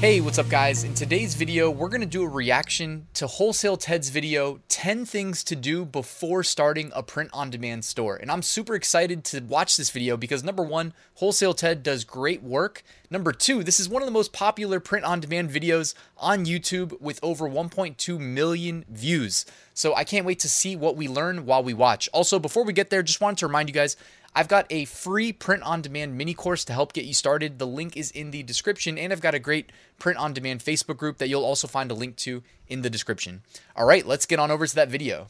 Hey, what's up guys? In today's video, we're to do a reaction to Wholesale Ted's video, 10 things to do before starting a print-on-demand store. And I'm super excited to watch this video because number one, Wholesale Ted does great work. Number two, this is one of the most popular print-on-demand videos on YouTube with over 1.2 million views. So I can't wait to see what we learn while we watch. Also, before we get there, just wanted to remind you guys, I've got a free print on demand mini course to help get you started. The link is in the description, and I've got a great print on demand Facebook group that you'll also find a link to in the description. All right, let's get on over to that video.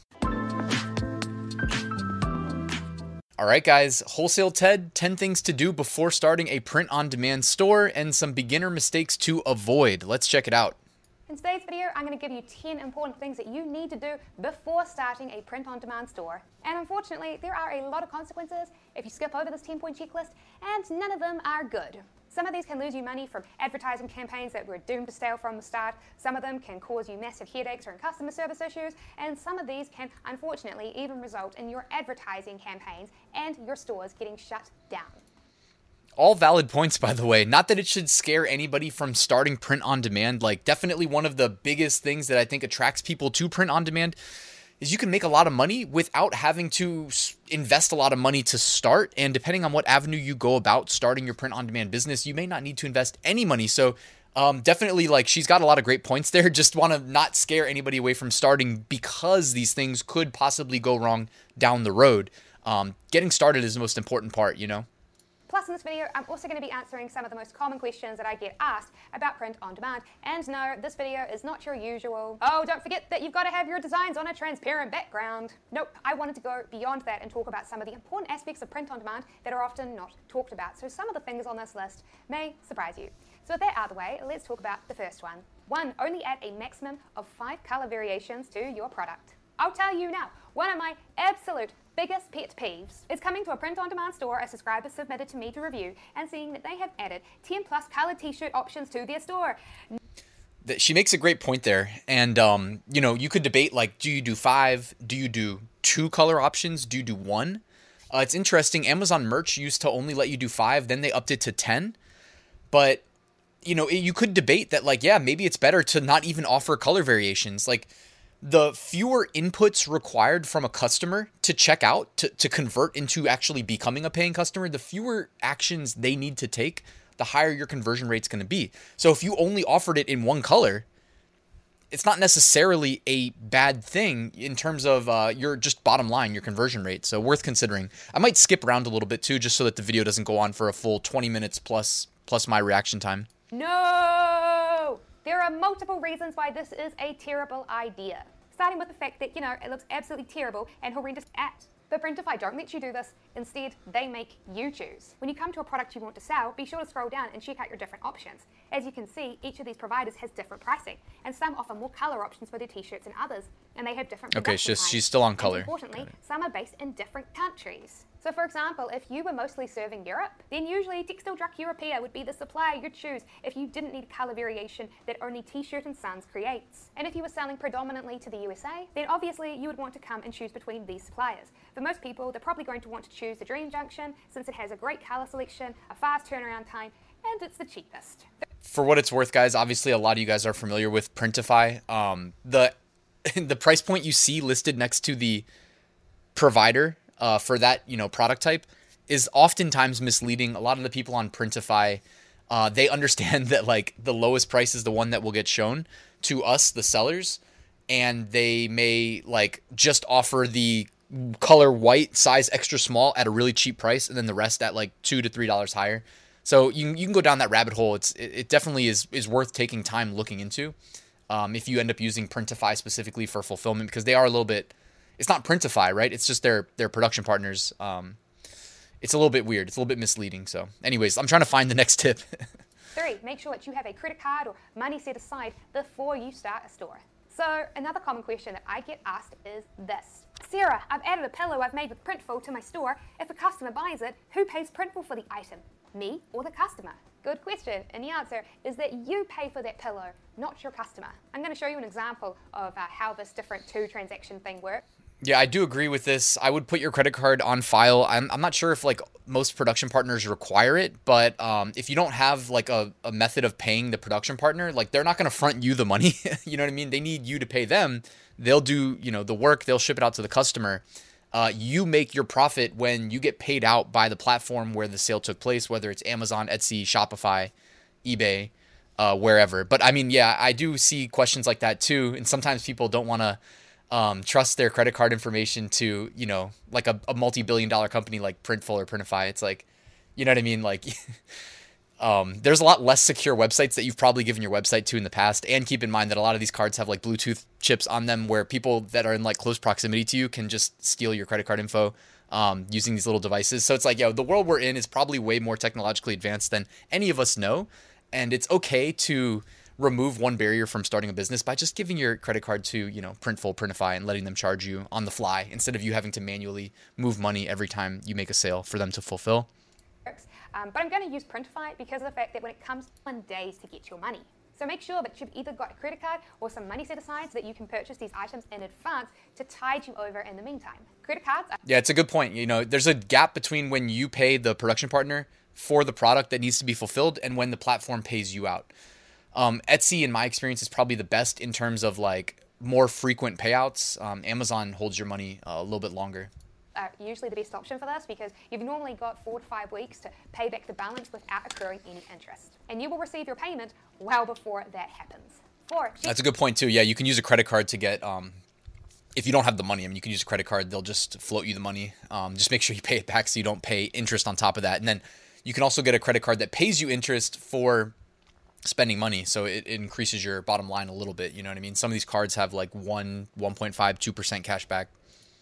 All right, guys, Wholesale Ted 10 things to do before starting a print on demand store and some beginner mistakes to avoid. Let's check it out. In today's video, I'm going to give you 10 important things that you need to do before starting a print-on-demand store. And unfortunately, there are a lot of consequences if you skip over this 10-point checklist, and none of them are good. Some of these can lose you money from advertising campaigns that were doomed to fail from the start. Some of them can cause you massive headaches or customer service issues. And some of these can, unfortunately, even result in your advertising campaigns and your stores getting shut down. All valid points, by the way. Not that it should scare anybody from starting print on demand. Like, definitely one of the biggest things that I think attracts people to print on demand is you can make a lot of money without having to invest a lot of money to start. And depending on what avenue you go about starting your print on demand business, you may not need to invest any money. So, um, definitely, like, she's got a lot of great points there. Just want to not scare anybody away from starting because these things could possibly go wrong down the road. Um, getting started is the most important part, you know? Plus in this video, I'm also going to be answering some of the most common questions that I get asked about print on demand. And no, this video is not your usual, oh, don't forget that you've got to have your designs on a transparent background. Nope, I wanted to go beyond that and talk about some of the important aspects of print on demand that are often not talked about. So some of the things on this list may surprise you. So with that out of the way, let's talk about the first one. One, only add a maximum of five color variations to your product. I'll tell you now, one of my absolute biggest pet peeves is coming to a print on demand store a subscriber submitted to me to review and seeing that they have added 10 plus colored t shirt options to their store. She makes a great point there. And, um, you know, you could debate like, do you do five? Do you do two color options? Do you do one? Uh, it's interesting. Amazon merch used to only let you do five, then they upped it to 10. But, you know, you could debate that, like, yeah, maybe it's better to not even offer color variations. Like, the fewer inputs required from a customer to check out to, to convert into actually becoming a paying customer, the fewer actions they need to take, the higher your conversion rate's going to be. So if you only offered it in one color, it's not necessarily a bad thing in terms of uh, your just bottom line, your conversion rate. So worth considering. I might skip around a little bit too, just so that the video doesn't go on for a full 20 minutes plus plus my reaction time. No! There are multiple reasons why this is a terrible idea. Starting with the fact that, you know, it looks absolutely terrible and horrendous at. But Printify don't let you do this. Instead, they make you choose. When you come to a product you want to sell, be sure to scroll down and check out your different options. As you can see, each of these providers has different pricing, and some offer more color options for their t-shirts than others, and they have different. Okay, she's, she's still on color. And importantly, some are based in different countries. So, for example, if you were mostly serving Europe, then usually Textildruck Europa would be the supplier you'd choose if you didn't need color variation that only T-Shirt and Sons creates. And if you were selling predominantly to the USA, then obviously you would want to come and choose between these suppliers. For most people, they're probably going to want to choose the Dream Junction since it has a great color selection, a fast turnaround time, and it's the cheapest. For what it's worth, guys, obviously a lot of you guys are familiar with Printify. Um, the the price point you see listed next to the provider uh, for that you know product type is oftentimes misleading. A lot of the people on Printify, uh, they understand that like the lowest price is the one that will get shown to us, the sellers, and they may like just offer the color white size extra small at a really cheap price, and then the rest at like two to three dollars higher. So you you can go down that rabbit hole. It's it, it definitely is is worth taking time looking into. Um, if you end up using Printify specifically for fulfillment, because they are a little bit it's not Printify, right? It's just their their production partners. Um, it's a little bit weird. It's a little bit misleading. So, anyways, I'm trying to find the next tip. Three, make sure that you have a credit card or money set aside before you start a store. So, another common question that I get asked is this. Sarah, I've added a pillow I've made with Printful to my store. If a customer buys it, who pays Printful for the item? Me or the customer? Good question. And the answer is that you pay for that pillow, not your customer. I'm going to show you an example of uh, how this different two transaction thing works. Yeah, I do agree with this. I would put your credit card on file. I'm, I'm not sure if like most production partners require it, but um, if you don't have like a, a method of paying the production partner, like they're not going to front you the money. you know what I mean? They need you to pay them. They'll do, you know, the work, they'll ship it out to the customer. Uh, you make your profit when you get paid out by the platform where the sale took place, whether it's Amazon, Etsy, Shopify, eBay, uh, wherever. But I mean, yeah, I do see questions like that too. And sometimes people don't want to um, trust their credit card information to you know like a, a multi-billion dollar company like printful or printify. It's like you know what i mean? Like um, there's a lot less secure websites that you've probably given your website to in the past. And keep in mind that a lot of these cards have like bluetooth chips on them where people that are in like close proximity to you can just steal your credit card info um, using these little devices. So it's like yo the world we're in is probably way more technologically advanced than any of us know. And it's okay to remove one barrier from starting a business by just giving your credit card to, you know, Printful, Printify, and letting them charge you on the fly instead of you having to manually move money every time you make a sale for them to fulfill. Um, but I'm going to use Printify because of the fact that when it comes to days to get your money. So make sure that you've either got a credit card or some money set aside so that you can purchase these items in advance to tide you over in the meantime. Credit cards. yeah, it's a good point. You know, there's a gap between when you pay the production partner for the product that needs to be fulfilled and when the platform pays you out. Um, Etsy, in my experience, is probably the best in terms of like more frequent payouts. Um, Amazon holds your money uh, a little bit longer. Uh, usually the best option for this because you've normally got four to five weeks to pay back the balance without accruing any interest. And you will receive your payment well before that happens. Four. That's a good point too. Yeah, you can use a credit card to get um, if you don't have the money, I mean, you can use a credit card. They'll just float you the money. Um, just make sure you pay it back so you don't pay interest on top of that. And then you can also get a credit card that pays you interest for spending money so it, increases your bottom line a little bit you know what i mean? Some of these cards have like 1 1.5 2% cash back.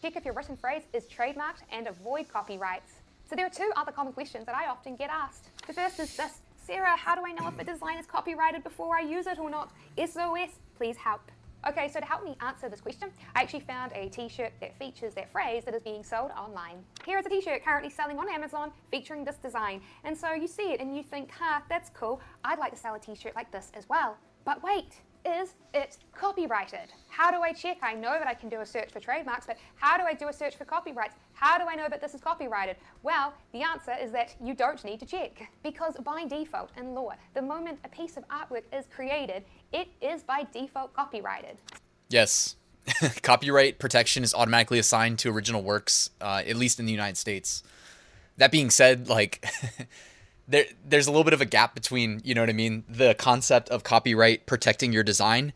Check if your written phrase is trademarked and avoid copyrights. So there are two other common questions that i often get asked. The first is this. Sarah how do i know if a design is copyrighted before i use it or not? Sos please help Okay, so to help me answer this question, I actually found a t-shirt that features that phrase that is being sold online. Here is a t-shirt currently selling on Amazon featuring this design. And so you see it and you think, huh, that's cool. I'd like to sell a t-shirt like this as well. But wait, is it copyrighted? How do I check? I know that I can do a search for trademarks, but how do I do a search for copyrights? How do I know that this is copyrighted? Well, the answer is that you don't need to check. Because by default in law, the moment a piece of artwork is created, it is by default copyrighted. Yes. Copyright protection is automatically assigned to original works, uh, at least in the United States. That being said, like there there's a little bit of a gap between you know what I mean the concept of copyright protecting your design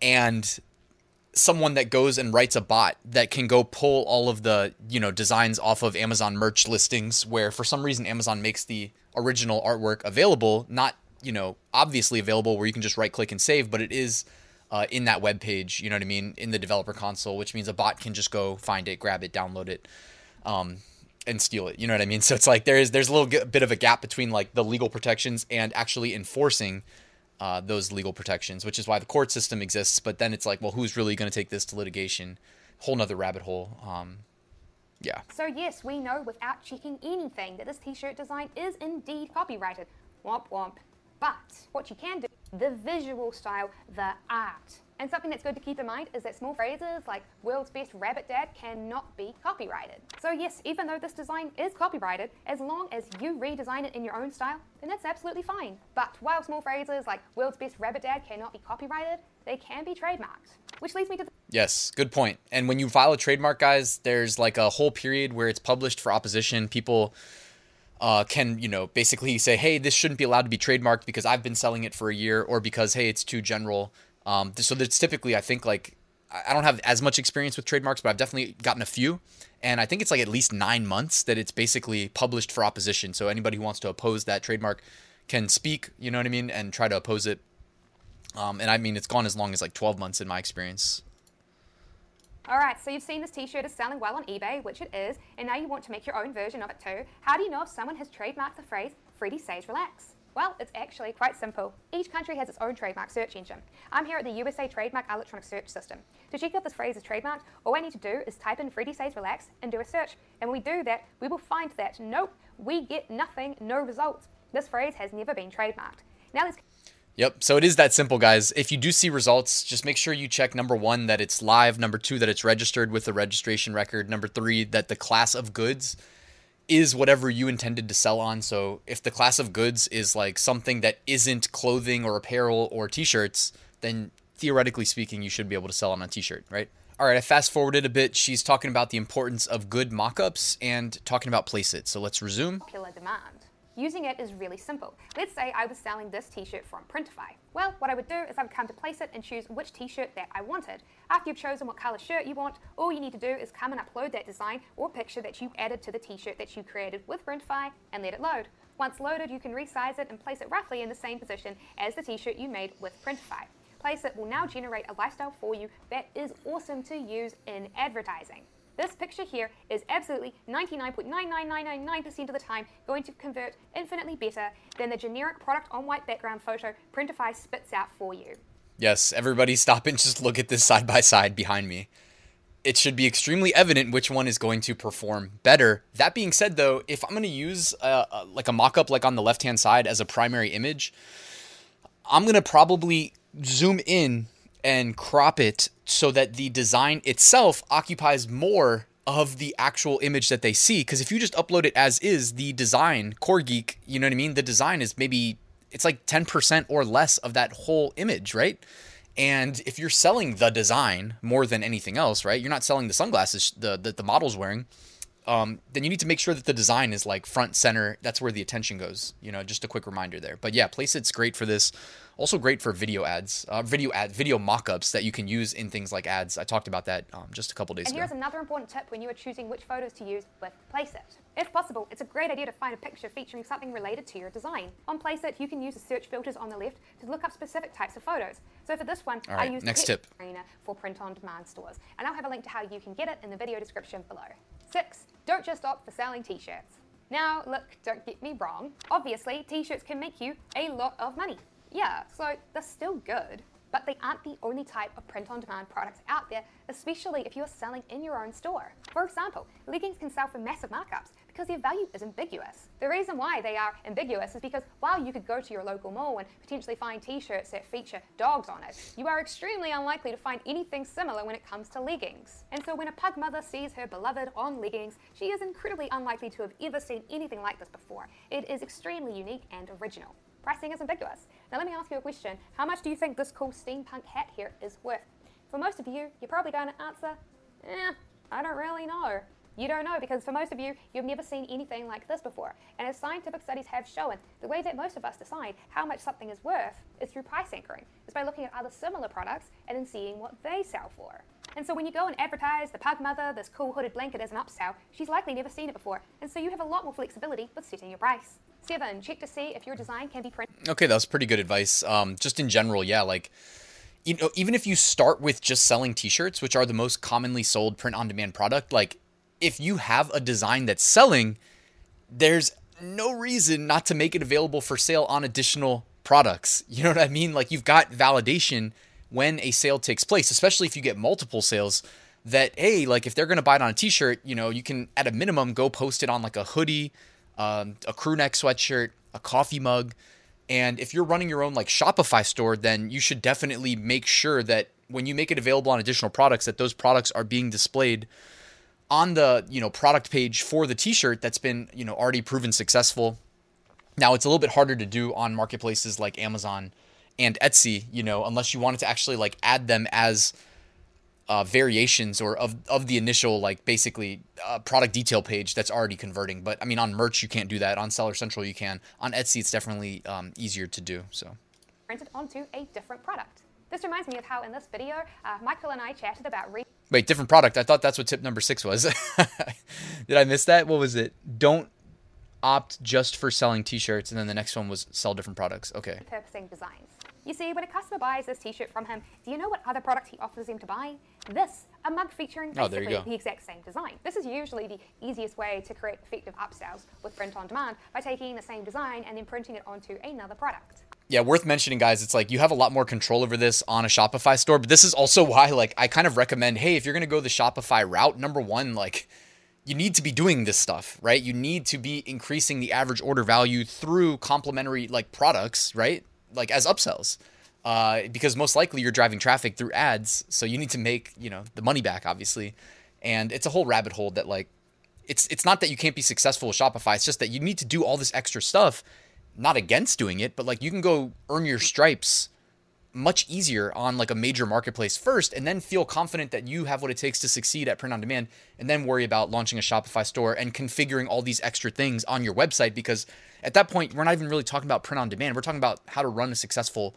and someone that goes and writes a bot that can go pull all of the you know designs off of Amazon merch listings where for some reason Amazon makes the original artwork available not you know obviously available where you can just right click and save but it is uh, in that web page you know what I mean in the developer console which means a bot can just go find it grab it download it um, and steal it. You know what I mean? So it's like there is there's a little g- bit of a gap between like the legal protections and actually enforcing uh, those legal protections, which is why the court system exists. But then it's like, well, who's really going to take this to litigation? Whole nother rabbit hole. Um, yeah. So yes, we know without checking anything that this T-shirt design is indeed copyrighted. Womp womp. But what you can do, the visual style, the art. And something that's good to keep in mind is that small phrases like world's best rabbit dad cannot be copyrighted. So yes, even though this design is copyrighted, as long as you redesign it in your own style, then that's absolutely fine. But while small phrases like world's best rabbit dad cannot be copyrighted, they can be trademarked. Which leads me to Yes, good point. And when you file a trademark, guys, there's like a whole period where it's published for opposition. People uh, can you know basically say, hey, this shouldn't be allowed to be trademarked because I've been selling it for a year, or because hey, it's too general. Um, so there's typically, I think, like I don't have as much experience with trademarks, but I've definitely gotten a few. And I think it's like at least nine months that it's basically published for opposition. So anybody who wants to oppose that trademark can speak, you know what I mean, and try to oppose it. Um, and I mean, it's gone as long as like 12 months in my experience. All right, so you've seen this t-shirt is selling well on eBay, which it is, and now you want to make your own version of it too. How do you know if someone has trademarked the phrase Freddie says relax? Well, it's actually quite simple. Each country has its own trademark search engine. I'm here at the USA Trademark Electronic Search System. To check if this phrase is trademarked, all I need to do is type in Freddie Says Relax and do a search. And when we do that, we will find that nope, we get nothing, no results. This phrase has never been trademarked. Now let's Yep. So it is that simple, guys. If you do see results, just make sure you check number one, that it's live, number two, that it's registered with the registration record, number three, that the class of goods is whatever you intended to sell on. So if the class of goods is like something that isn't clothing or apparel or t shirts, then theoretically speaking, you should be able to sell on a t shirt, right? All right, I fast forwarded a bit. She's talking about the importance of good mock ups and talking about Placeit. So let's resume. popular demand. Using it is really simple. Let's say I was selling this t-shirt from Printify. Well, what I would do is I would come to Placeit and choose which t-shirt that I wanted. After you've chosen what color shirt you want, all you need to do is come and upload that design or picture that you added to the t-shirt that you created with Printify and let it load. Once loaded, you can resize it and place it roughly in the same position as the t-shirt you made with Printify. Placeit will now generate a lifestyle for you that is awesome to use in advertising. This picture here is absolutely 99.99999% of the time going to convert infinitely better than the generic product on white background photo Printify spits out for you. Yes, everybody stop and just look at this side by side behind me. It should be extremely evident which one is going to perform better. That being said, though, if I'm going to use a, a, like a mock-up like on the left-hand side as a primary image, I'm going to probably zoom in and crop it so that the design itself occupies more of the actual image that they see. Because if you just upload it as is, the design, Core Geek, you know what I mean? The design is maybe, it's like 10% or less of that whole image, right? And if you're selling the design more than anything else, right? You're not selling the sunglasses the, the, the model's wearing. Um, then you need to make sure that the design is like front center. That's where the attention goes. You know, just a quick reminder there. But yeah, Placeit's great for this. Also great for video ads, uh, video ad, video mock-ups that you can use in things like ads. I talked about that um, just a couple days And ago. And here's another important tip when you are choosing which photos to use with Placeit. If possible, it's a great idea to find a picture featuring something related to your design. On Placeit, you can use the search filters on the left to look up specific types of photos. So for this one, All I used next tip. For print-on-demand stores, and I'll have a link to how you can get it in the video description below. Six, don't just opt for selling t-shirts. Now, look, don't get me wrong. Obviously, t-shirts can make you a lot of money. Yeah, so they're still good, but they aren't the only type of print on demand products out there, especially if you're selling in your own store. For example, leggings can sell for massive markups because their value is ambiguous. The reason why they are ambiguous is because while you could go to your local mall and potentially find t shirts that feature dogs on it, you are extremely unlikely to find anything similar when it comes to leggings. And so when a pug mother sees her beloved on leggings, she is incredibly unlikely to have ever seen anything like this before. It is extremely unique and original. Pricing is ambiguous. Now let me ask you a question. How much do you think this cool steampunk hat here is worth? For most of you, you're probably going to answer, eh, I don't really know. You don't know because for most of you, you've never seen anything like this before. And as scientific studies have shown, the way that most of us decide how much something is worth is through price anchoring. It's by looking at other similar products and then seeing what they sell for. And so when you go and advertise the Pug Mother, this cool hooded blanket as an upsell, she's likely never seen it before. And so you have a lot more flexibility with setting your price. Check to see if your design can be printed Okay, that was pretty good advice. Um, just in general, yeah, like you know, even if you start with just selling t-shirts, which are the most commonly sold print-on-demand product, like if you have a design that's selling, there's no reason not to make it available for sale on additional products. You know what I mean? Like you've got validation when a sale takes place, especially if you get multiple sales that hey, like if they're going to buy it on a t-shirt, you know, you can at a minimum go post it on like a hoodie, um, a crew neck sweatshirt, a coffee mug. And if you're running your own like Shopify store, then you should definitely make sure that when you make it available on additional products, that those products are being displayed on the you know product page for the t-shirt that's been you know already proven successful. Now it's a little bit harder to do on marketplaces like Amazon and Etsy, you know, unless you wanted to actually like add them as uh, variations or of, of the initial like basically uh, product detail page that's already converting. But I mean, on merch you can't do that. On Seller Central you can. On Etsy it's definitely um, easier to do. So printed onto a different product. This reminds me of how in this video, uh, Michael and I chatted about re- wait, different product. I thought that's what tip number six was. Did I miss that? What was it? Don't opt just for selling T-shirts, and then the next one was sell different products. Okay. repurposing designs. You see, when a customer buys this t-shirt from him, do you know what other product he offers him to buy? This, a mug featuring Oh, basically go. the exact same design. This is usually the easiest way to create effective upsells with print on demand by taking the same design and then printing it onto another product. Yeah, worth mentioning, guys. It's like you have a lot more control over this on a Shopify store, but this is also why, like, I kind of recommend, hey, if you're gonna go the Shopify route, number one, like, you need to be doing this stuff, right? You need to be increasing the average order value through complementary like products, right? Like as upsells. Uh, because most likely you're driving traffic through ads, so you need to make, you know, the money back obviously. And it's a whole rabbit hole that like it's it's not that you can't be successful with Shopify, it's just that you need to do all this extra stuff, not against doing it, but like you can go earn your stripes much easier on like a major marketplace first and then feel confident that you have what it takes to succeed at print on demand and then worry about launching a Shopify store and configuring all these extra things on your website because at that point we're not even really talking about print on demand we're talking about how to run a successful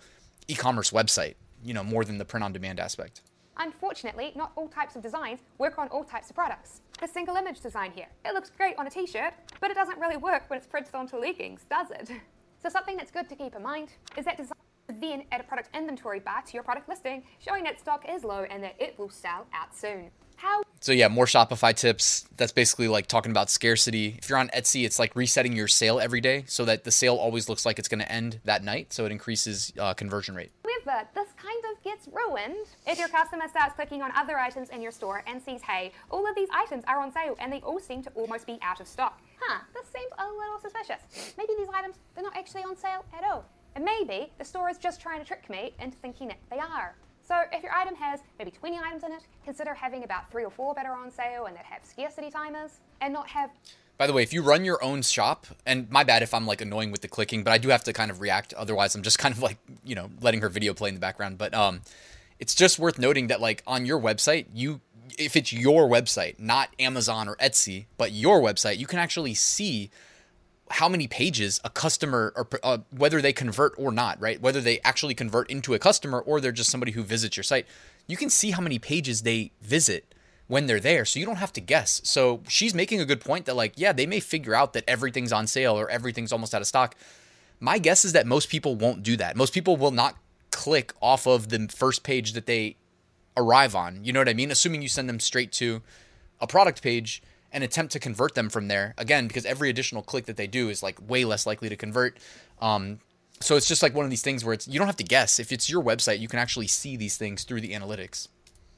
e-commerce website you know more than the print on demand aspect Unfortunately, not all types of designs work on all types of products. A single image design here. It looks great on a t-shirt, but it doesn't really work when it's printed onto leggings, does it? So something that's good to keep in mind is that design then add a product inventory bar to your product listing, showing that stock is low and that it will sell out soon. How so yeah, more Shopify tips. That's basically like talking about scarcity. If you're on Etsy, it's like resetting your sale every day so that the sale always looks like it's going to end that night, so it increases uh, conversion rate. However, this kind of gets ruined if your customer starts clicking on other items in your store and sees, hey, all of these items are on sale and they all seem to almost be out of stock. Huh, this seems a little suspicious. Maybe these items, they're not actually on sale at all. And maybe the store is just trying to trick me into thinking that they are. So if your item has maybe 20 items in it, consider having about three or four that are on sale and that have scarcity timers and not have by the way, if you run your own shop, and my bad if I'm like annoying with the clicking, but I do have to kind of react. Otherwise, I'm just kind of like, you know, letting her video play in the background. But um, it's just worth noting that like on your website, you if it's your website, not Amazon or Etsy, but your website, you can actually see how many pages a customer or uh, whether they convert or not, right? Whether they actually convert into a customer or they're just somebody who visits your site. You can see how many pages they visit when they're there, so you don't have to guess. So she's making a good point that like, yeah, they may figure out that everything's on sale or everything's almost out of stock. My guess is that most people won't do that. Most people will not click off of the first page that they arrive on. You know what I mean? Assuming you send them straight to a product page and attempt to convert them from there. Again, because every additional click that they do is like way less likely to convert. Um, so it's just like one of these things where it's you don't have to guess. If it's your website, you can actually see these things through the analytics.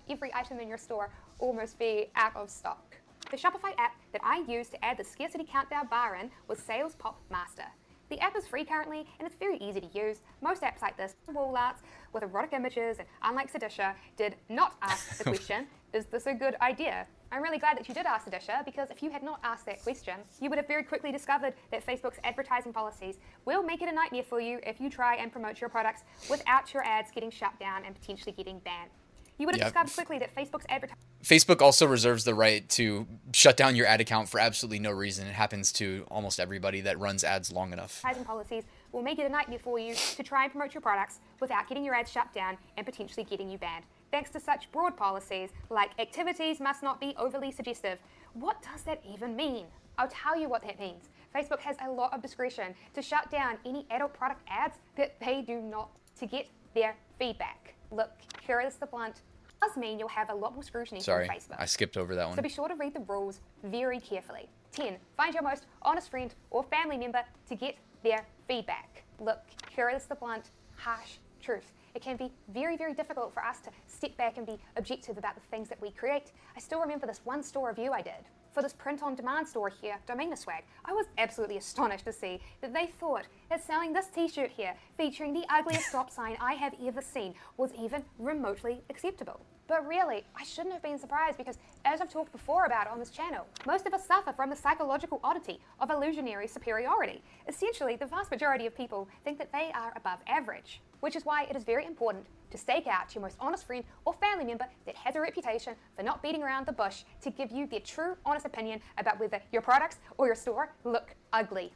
Every item in your store almost be out of stock. The Shopify app that I use to add the scarcity countdown bar in was Sales Pop Master. The app is free currently and it's very easy to use. Most apps like this, wall arts with erotic images, and unlike Sedisha, did not ask the question, is this a good idea? I'm really glad that you did ask Sedisha because if you had not asked that question, you would have very quickly discovered that Facebook's advertising policies will make it a nightmare for you if you try and promote your products without your ads getting shut down and potentially getting banned. You would have yep. discovered quickly that Facebook's advertising. Facebook also reserves the right to shut down your ad account for absolutely no reason. It happens to almost everybody that runs ads long enough. Policies will make it a nightmare for you to try and promote your products without getting your ads shut down and potentially getting you banned thanks to such broad policies like activities must not be overly suggestive. What does that even mean? I'll tell you what that means. Facebook has a lot of discretion to shut down any adult product ads that they do not to get their feedback. Look, here is the blunt. Does mean you'll have a lot more scrutiny Sorry, from Facebook. Sorry, I skipped over that one. So be sure to read the rules very carefully. 10. Find your most honest friend or family member to get their feedback. Look, here is the blunt, harsh truth it can be very, very difficult for us to step back and be objective about the things that we create. I still remember this one store review I did for this print on demand store here, Domaina Swag. I was absolutely astonished to see that they thought that selling this t shirt here, featuring the ugliest stop sign I have ever seen, was even remotely acceptable. But really, I shouldn't have been surprised because, as I've talked before about on this channel, most of us suffer from the psychological oddity of illusionary superiority. Essentially, the vast majority of people think that they are above average, which is why it is very important to stake out your most honest friend or family member that has a reputation for not beating around the bush to give you their true, honest opinion about whether your products or your store look ugly.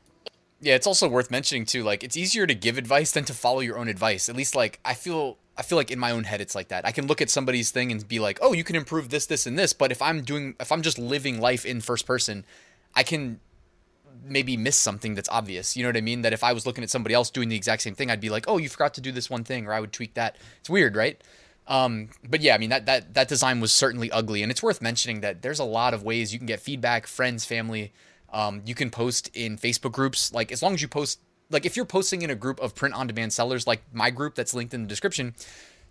Yeah, it's also worth mentioning too. Like, it's easier to give advice than to follow your own advice. At least, like, I feel I feel like in my own head it's like that. I can look at somebody's thing and be like, "Oh, you can improve this, this, and this." But if I'm doing, if I'm just living life in first person, I can maybe miss something that's obvious. You know what I mean? That if I was looking at somebody else doing the exact same thing, I'd be like, "Oh, you forgot to do this one thing," or I would tweak that. It's weird, right? Um, but yeah, I mean that that that design was certainly ugly, and it's worth mentioning that there's a lot of ways you can get feedback, friends, family. Um, you can post in Facebook groups, like as long as you post like if you're posting in a group of print on demand sellers like my group that's linked in the description,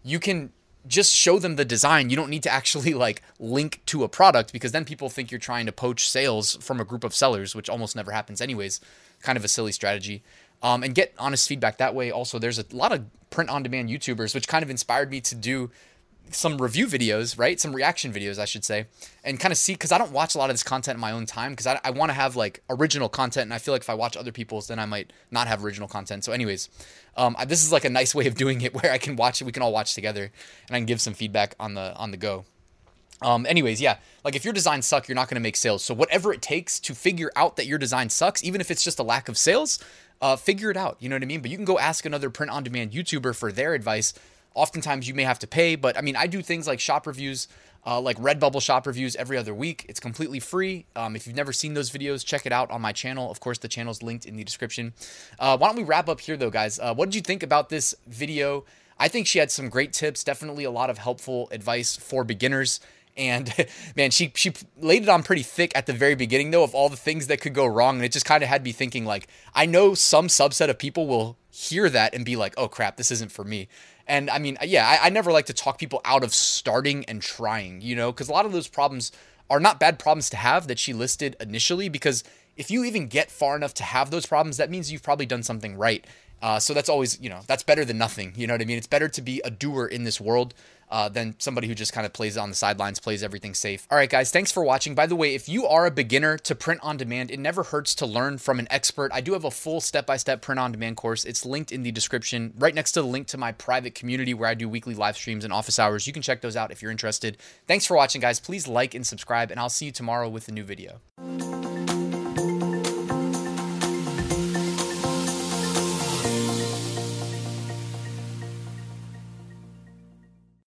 you can just show them the design. You don't need to actually like link to a product because then people think you're trying to poach sales from a group of sellers, which almost never happens anyways. Kind of a silly strategy. Um, and get honest feedback that way. Also, there's a lot of print on demand YouTubers, which kind of inspired me to do some review videos, right? Some reaction videos, I should say, and kind of see because I don't watch a lot of this content in my own time because I, I want to have like original content, and I feel like if I watch other people's, then I might not have original content. So, anyways, um, this is like a nice way of doing it where I can watch it, we can all watch together, and I can give some feedback on the on the go. Um, anyways, yeah, like if your designs suck, you're not going to make sales. So whatever it takes to figure out that your design sucks, even if it's just a lack of sales, uh, figure it out. You know what I mean? But you can go ask another print on demand YouTuber for their advice Oftentimes you may have to pay, but I mean, I do things like shop reviews, uh, like Redbubble shop reviews every other week. It's completely free. Um, if you've never seen those videos, check it out on my channel. Of course, the channel's linked in the description. Uh, why don't we wrap up here, though, guys? Uh, what did you think about this video? I think she had some great tips, definitely a lot of helpful advice for beginners. And man, she she laid it on pretty thick at the very beginning though of all the things that could go wrong, and it just kind of had me thinking like, I know some subset of people will hear that and be like, oh crap, this isn't for me. And I mean, yeah, I, I never like to talk people out of starting and trying, you know, because a lot of those problems are not bad problems to have that she listed initially. Because if you even get far enough to have those problems, that means you've probably done something right. Uh, so that's always, you know, that's better than nothing. You know what I mean? It's better to be a doer in this world uh, than somebody who just kind of plays on the sidelines, plays everything safe. All right, guys, thanks for watching. By the way, if you are a beginner to print on demand, it never hurts to learn from an expert. I do have a full step by step print on demand course. It's linked in the description, right next to the link to my private community where I do weekly live streams and office hours. You can check those out if you're interested. Thanks for watching, guys. Please like and subscribe, and I'll see you tomorrow with a new video.